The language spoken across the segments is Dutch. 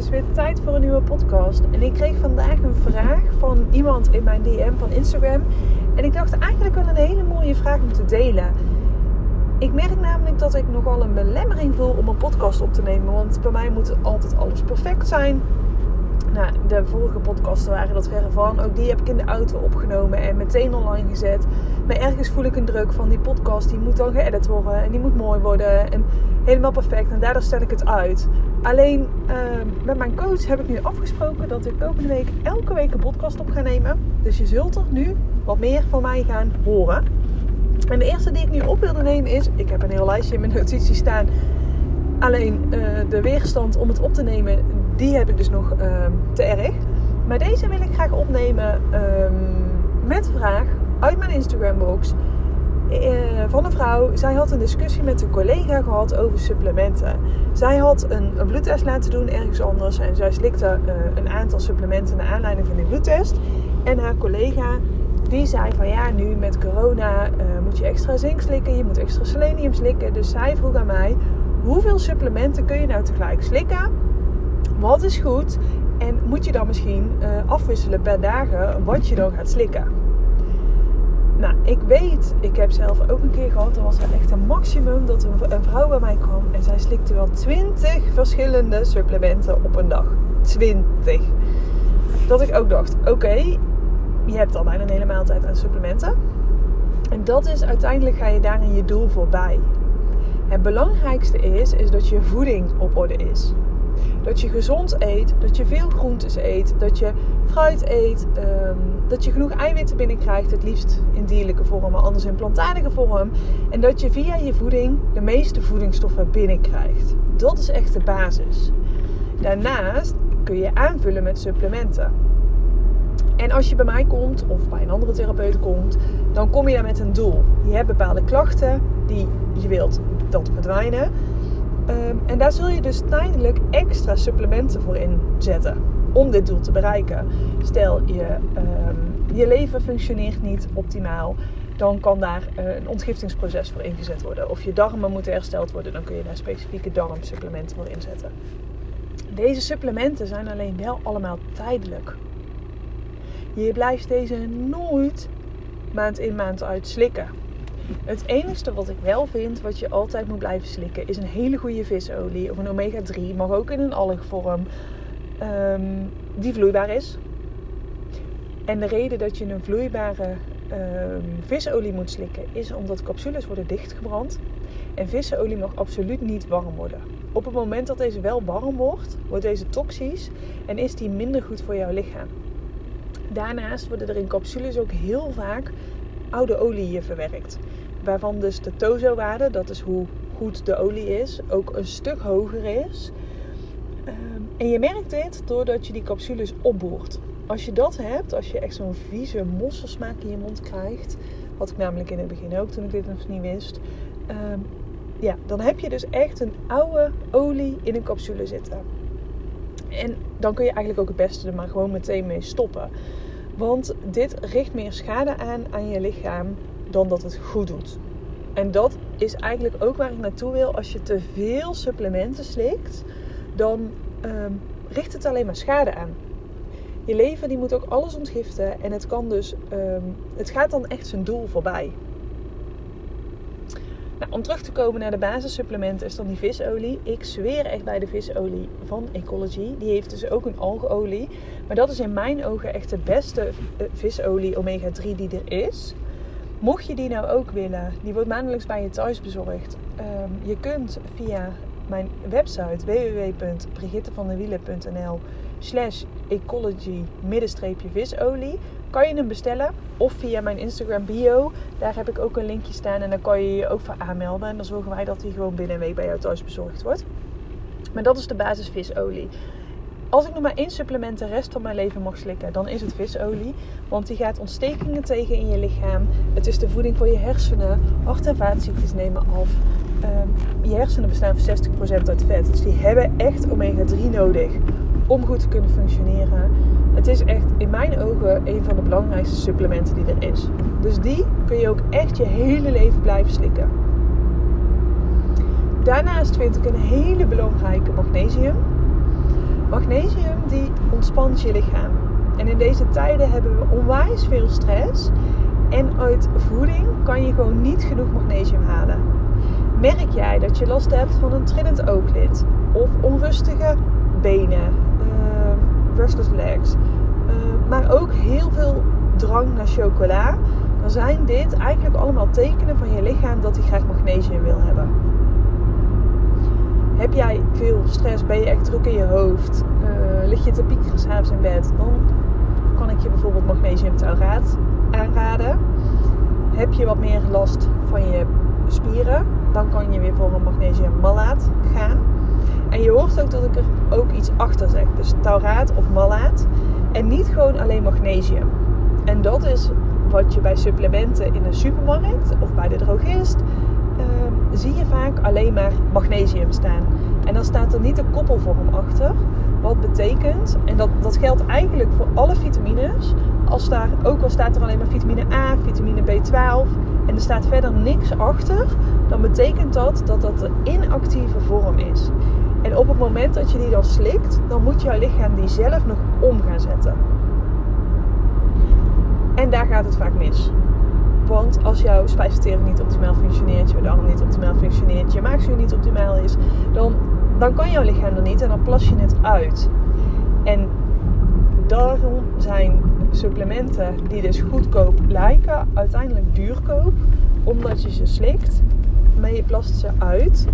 is weer tijd voor een nieuwe podcast. En ik kreeg vandaag een vraag van iemand in mijn DM van Instagram. En ik dacht eigenlijk wel een hele mooie vraag om te delen. Ik merk namelijk dat ik nogal een belemmering voel om een podcast op te nemen. Want bij mij moet altijd alles perfect zijn. Nou, de vorige podcasten waren dat verre van. Ook die heb ik in de auto opgenomen en meteen online gezet. Maar ergens voel ik een druk van die podcast. Die moet dan geëdit worden en die moet mooi worden. En helemaal perfect. En daardoor stel ik het uit. Alleen uh, met mijn coach heb ik nu afgesproken dat ik komende week elke week een podcast op ga nemen. Dus je zult er nu wat meer van mij gaan horen. En de eerste die ik nu op wilde nemen is... Ik heb een heel lijstje in mijn notities staan. Alleen uh, de weerstand om het op te nemen, die heb ik dus nog uh, te erg. Maar deze wil ik graag opnemen um, met vraag uit mijn Instagram box. Uh, van een vrouw. Zij had een discussie met een collega gehad over supplementen. Zij had een, bloedtest laten doen ergens anders. En zij slikte uh, een aantal supplementen naar aanleiding van die bloedtest. En haar collega die zei van ja, nu met corona uh, moet je extra zink slikken. Je moet extra selenium slikken. Dus zij vroeg aan mij, hoeveel supplementen kun je nou tegelijk slikken? Wat is goed? En moet je dan misschien afwisselen per dagen wat je dan gaat slikken? Nou, ik weet, ik heb zelf ook een keer gehad, er was echt een maximum dat een, vrouw bij mij kwam en zij slikte wel 20 verschillende supplementen op een dag. 20. Dat ik ook dacht, oké, je hebt al bijna een hele maaltijd aan supplementen. En dat is uiteindelijk ga je daarin je doel voorbij. Het belangrijkste is, is dat je voeding op orde is. Dat je gezond eet, dat je veel groentes eet, dat je fruit eet, um, dat je genoeg eiwitten binnenkrijgt, het liefst in dierlijke vorm, maar anders in plantaardige vorm. En dat je via je voeding de meeste voedingsstoffen binnenkrijgt. Dat is echt de basis. Daarnaast kun je aanvullen met supplementen. En als je bij mij komt of bij een andere therapeut komt, dan kom je daar met een doel. Je hebt bepaalde klachten die je wilt dat verdwijnen. Um, en daar zul je dus tijdelijk extra supplementen voor inzetten om dit doel te bereiken. Stel je, um, je lever functioneert niet optimaal, dan kan daar uh, een ontgiftingsproces voor ingezet worden. Of je darmen moeten hersteld worden, dan kun je daar specifieke darmsupplementen voor inzetten. Deze supplementen zijn alleen wel allemaal tijdelijk. Je blijft deze nooit maand in maand uit slikken. Het enige wat ik wel vind, wat je altijd moet blijven slikken, is een hele goede visolie of een omega-3. Mag ook in een algvorm. Um, die vloeibaar is. En de reden dat je een vloeibare um, visolie moet slikken, is omdat capsules worden dichtgebrand. En visolie mag absoluut niet warm worden. Op het moment dat deze wel warm wordt, wordt deze toxisch en is die minder goed voor jouw lichaam. Daarnaast worden er in capsules ook heel vaak oude oliën verwerkt. Waarvan dus de tozo-waarde, dat is hoe goed de olie is, ook een stuk hoger is. Um, en je merkt dit doordat je die capsules opboort. Als je dat hebt, als je echt zo'n vieze mosselsmaak in je mond krijgt, wat ik namelijk in het begin ook toen ik dit nog niet wist, um, ja, dan heb je dus echt een oude olie in een capsule zitten. En dan kun je eigenlijk ook het beste er maar gewoon meteen mee stoppen. Want dit richt meer schade aan aan je lichaam dan dat het goed doet. En dat is eigenlijk ook waar ik naartoe wil. Als je te veel supplementen slikt, dan um, richt het alleen maar schade aan. Je lever die moet ook alles ontgiften en het kan dus, um, het gaat dan echt zijn doel voorbij. Nou, om terug te komen naar de basissupplementen is dan die visolie. Ik zweer echt bij de visolie van Ecology. Die heeft dus ook een algeolie. Maar dat is in mijn ogen echt de beste visolie omega-3 die er is. Mocht je die nou ook willen, die wordt maandelijks bij je thuis bezorgd. Um, je kunt via mijn website www.brigittevandewielen.nl slash ecology visolie kan je hem bestellen. Of via mijn Instagram bio. Daar heb ik ook een linkje staan. En dan kan je je ook voor aanmelden. En dan zorgen wij dat die gewoon binnen een week bij jou thuis bezorgd wordt. Maar dat is de basis visolie. Als ik nog maar één supplement de rest van mijn leven mag slikken, dan is het visolie. Want die gaat ontstekingen tegen in je lichaam. Het is de voeding voor je hersenen. Hart- en vaatziektes nemen af. Um, je hersenen bestaan voor 60% uit vet. Dus die hebben echt omega-3 nodig om goed te kunnen functioneren. Het is echt in mijn ogen een van de belangrijkste supplementen die er is. Dus die kun je ook echt je hele leven blijven slikken. Daarnaast vind ik een hele belangrijke magnesium. Magnesium die ontspant je lichaam. En in deze tijden hebben we onwijs veel stress. En uit voeding kan je gewoon niet genoeg magnesium halen. Merk jij dat je last hebt van een trillend ooglid of onrustige benen, uh, restless legs, uh, maar ook heel veel drang naar chocola, dan zijn dit eigenlijk allemaal tekenen van je lichaam dat hij graag magnesium wil hebben. Heb jij veel stress, ben je echt druk in je hoofd, uh, lig je te piekeren s'avonds in bed, dan kan ik je bijvoorbeeld magnesium tauraat aanraden. Heb je wat meer last van je spieren, dan kan je weer voor een magnesium malaat gaan. En je hoort ook dat ik er ook iets achter zeg. Dus tauraat of malaat. En niet gewoon alleen magnesium. En dat is wat je bij supplementen in een supermarkt of bij de drogist zie je vaak alleen maar magnesium staan. En dan staat er niet een koppelvorm achter. Wat betekent, en dat, dat geldt eigenlijk voor alle vitamines, als daar, ook al staat er alleen maar vitamine A, vitamine B12 en er staat verder niks achter, dan betekent dat dat dat de inactieve vorm is. En op het moment dat je die dan slikt, dan moet jouw lichaam die zelf nog om gaan zetten. En daar gaat het vaak mis. Want als jouw spijsvertering niet optimaal functioneert, je darm niet optimaal functioneert, je maagzuur niet optimaal is, dan, dan kan jouw lichaam er niet en dan plas je het uit. En daarom zijn supplementen die dus goedkoop lijken, uiteindelijk duurkoop. Omdat je ze slikt, maar je plast ze uit.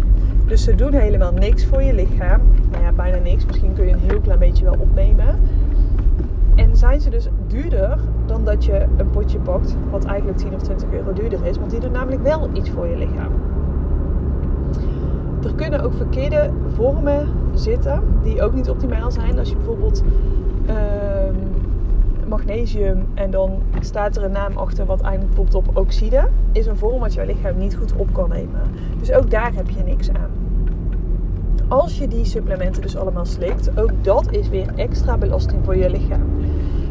Dus ze doen helemaal niks voor je lichaam. Nou ja, bijna niks. Misschien kun je een heel klein beetje wel opnemen. Zijn ze dus duurder dan dat je een potje pakt, wat eigenlijk 10 of 20 euro duurder is. Want die doen namelijk wel iets voor je lichaam. Er kunnen ook verkeerde vormen zitten die ook niet optimaal zijn. Als je bijvoorbeeld ehm, magnesium en dan staat er een naam achter wat eigenlijk bijvoorbeeld op oxide, is een vorm wat jouw lichaam niet goed op kan nemen. Dus ook daar heb je niks aan. Als je die supplementen dus allemaal slikt, ook dat is weer extra belasting voor je lichaam.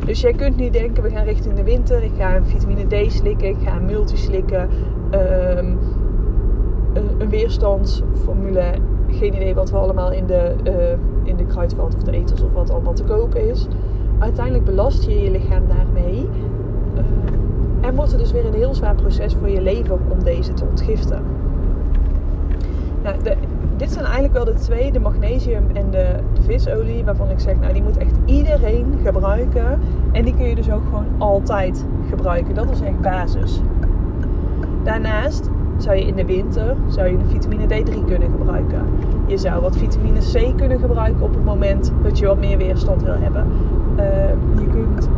Dus jij kunt niet denken, we gaan richting de winter, ik ga een vitamine D slikken, ik ga een multi slikken, um, een, weerstandsformule, geen idee wat we allemaal in de, uh, in de kruidvat of de eters of wat allemaal te kopen is uiteindelijk belast je je lichaam daarmee. En wordt het dus weer een heel zwaar proces voor je lever om deze te ontgiften. Nou, de, dit zijn eigenlijk wel de twee, de magnesium en de, de, visolie, waarvan ik zeg, nou die moet echt iedereen gebruiken. En die kun je dus ook gewoon altijd gebruiken. Dat is echt basis. Daarnaast zou je in de winter zou je een vitamine D3 kunnen gebruiken. Je zou wat vitamine C kunnen gebruiken op het moment dat je wat meer weerstand wil hebben. Uh, je kunt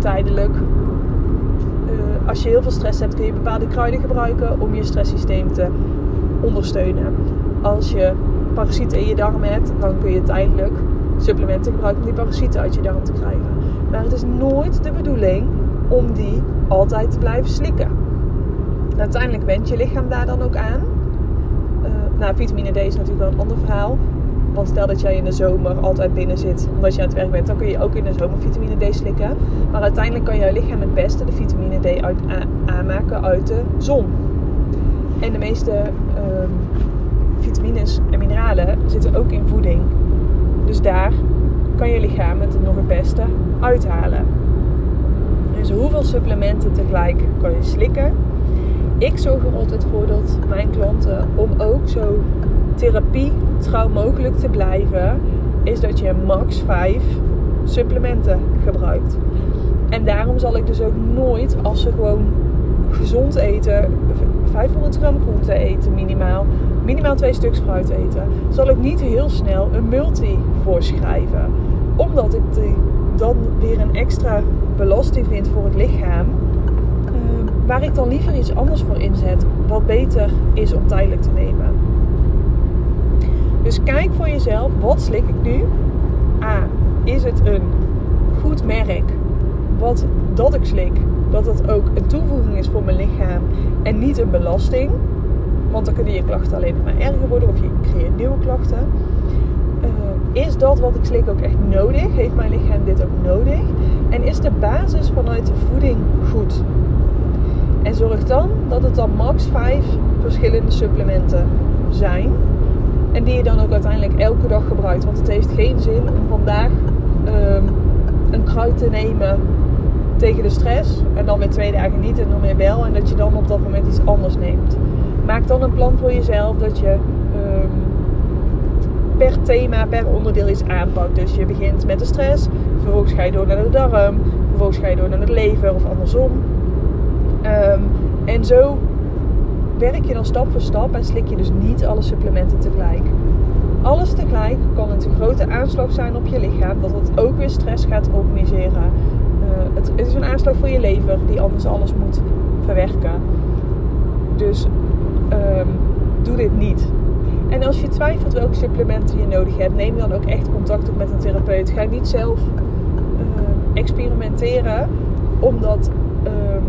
tijdelijk, uh, als je heel veel stress hebt, kun je bepaalde kruiden gebruiken om je stresssysteem te ondersteunen. Als je parasieten in je darm hebt, dan kun je tijdelijk supplementen gebruiken om die parasieten uit je darm te krijgen. Maar het is nooit de bedoeling om die altijd te blijven slikken. Uiteindelijk went je lichaam daar dan ook aan. Uh, nou, vitamine D is natuurlijk wel een ander verhaal. Want stel dat jij in de zomer altijd binnen zit omdat je aan het werk bent, dan kun je ook in de zomer vitamine D slikken. Maar uiteindelijk kan jouw lichaam het beste de vitamine D uit, aanmaken uit de zon. En de meeste uh, vitamines en mineralen zitten ook in voeding. Dus daar kan je lichaam het nog het beste uithalen. Dus hoeveel supplementen tegelijk kan je slikken? Ik zorg er altijd voor dat mijn klanten om ook zo therapie trouw mogelijk te blijven, is dat je max 5 supplementen gebruikt. En daarom zal ik dus ook nooit, als ze gewoon gezond eten, 500 gram groente eten minimaal, minimaal twee stuks fruit eten, zal ik niet heel snel een multi voorschrijven. Omdat ik dan weer een extra belasting vind voor het lichaam. Ehm, waar ik dan liever iets anders voor inzet, wat beter is om tijdelijk te nemen. Dus kijk voor jezelf, wat slik ik nu? A, is het een goed merk wat dat ik slik, dat het ook een toevoeging is voor mijn lichaam en niet een belasting? Want dan kunnen je klachten alleen maar erger worden of je creëert nieuwe klachten. Uh, is dat wat ik slik ook echt nodig? Heeft mijn lichaam dit ook nodig? En is de basis vanuit de voeding goed? En zorg dan dat het dan max 5 verschillende supplementen zijn En die je dan ook uiteindelijk elke dag gebruikt. Want het heeft geen zin om vandaag ehm, een kruid te nemen tegen de stress. En dan weer twee dagen niet en dan weer wel. En dat je dan op dat moment iets anders neemt. Maak dan een plan voor jezelf dat je ehm, per thema, per onderdeel iets aanpakt. Dus je begint met de stress. Vervolgens ga je door naar de darm. Vervolgens ga je door naar de lever of andersom. Ehm, en zo werk je dan stap voor stap en slik je dus niet alle supplementen tegelijk. Alles tegelijk kan een te grote aanslag zijn op je lichaam, dat het ook weer stress gaat organiseren. Uh, het, het, is een aanslag voor je lever die anders alles moet verwerken. Dus um, doe dit niet. En als je twijfelt welke supplementen je nodig hebt, neem dan ook echt contact op met een therapeut. Ga niet zelf uh, experimenteren, omdat um,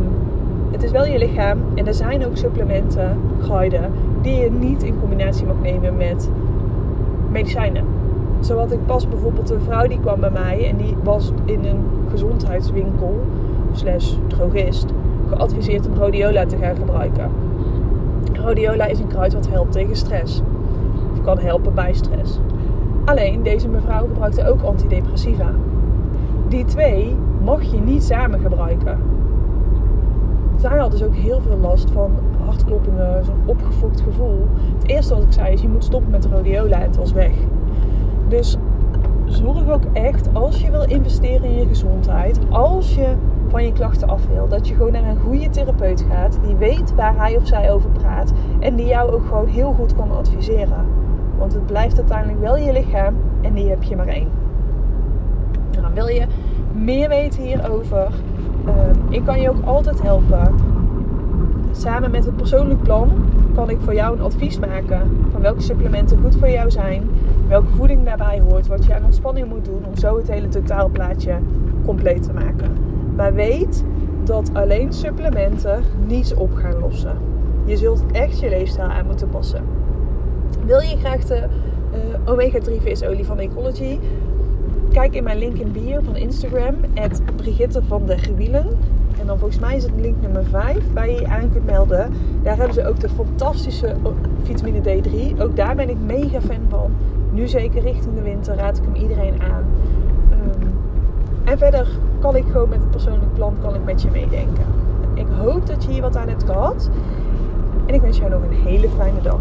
het is wel je lichaam en er zijn ook supplementen, kruiden, die je niet in combinatie mag nemen met medicijnen. Zo had ik pas bijvoorbeeld een vrouw die kwam bij mij en die was in een gezondheidswinkel slash drogist geadviseerd om rhodiola te gaan gebruiken. Rhodiola is een kruid wat helpt tegen stress. Of kan helpen bij stress. Alleen deze mevrouw gebruikte ook antidepressiva. Die twee mag je niet samen gebruiken zij had dus ook heel veel last van hartkloppingen, zo'n opgefokt gevoel. Het eerste wat ik zei is, je moet stoppen met de en het was weg. Dus zorg ook echt, als je wil investeren in je gezondheid, als je van je klachten af wil, dat je gewoon naar een goede therapeut gaat, die weet waar hij of zij over praat en die jou ook gewoon heel goed kan adviseren. Want het blijft uiteindelijk wel je lichaam en die heb je maar één. Nou, wil je meer weten hierover? Ehm, ik kan je ook altijd helpen. Samen met het persoonlijk plan kan ik voor jou een advies maken van welke supplementen goed voor jou zijn, welke voeding daarbij hoort, wat je aan ontspanning moet doen om zo het hele totaalplaatje compleet te maken. Maar weet dat alleen supplementen niets op gaan lossen. Je zult echt je leefstijl aan moeten passen. Wil je graag de uh, omega-3 visolie van Ecology? kijk in mijn link in bio van Instagram, Brigitte van der Gewielen. En dan volgens mij is het link nummer 5 waar je aan kunt melden. Daar hebben ze ook de fantastische vitamine D3. Ook daar ben ik mega fan van. Nu zeker richting de winter raad ik hem iedereen aan. Um, en verder kan ik gewoon met het persoonlijk plan kan ik met je meedenken. Ik hoop dat je hier wat aan hebt gehad. En ik wens jou nog een hele fijne dag.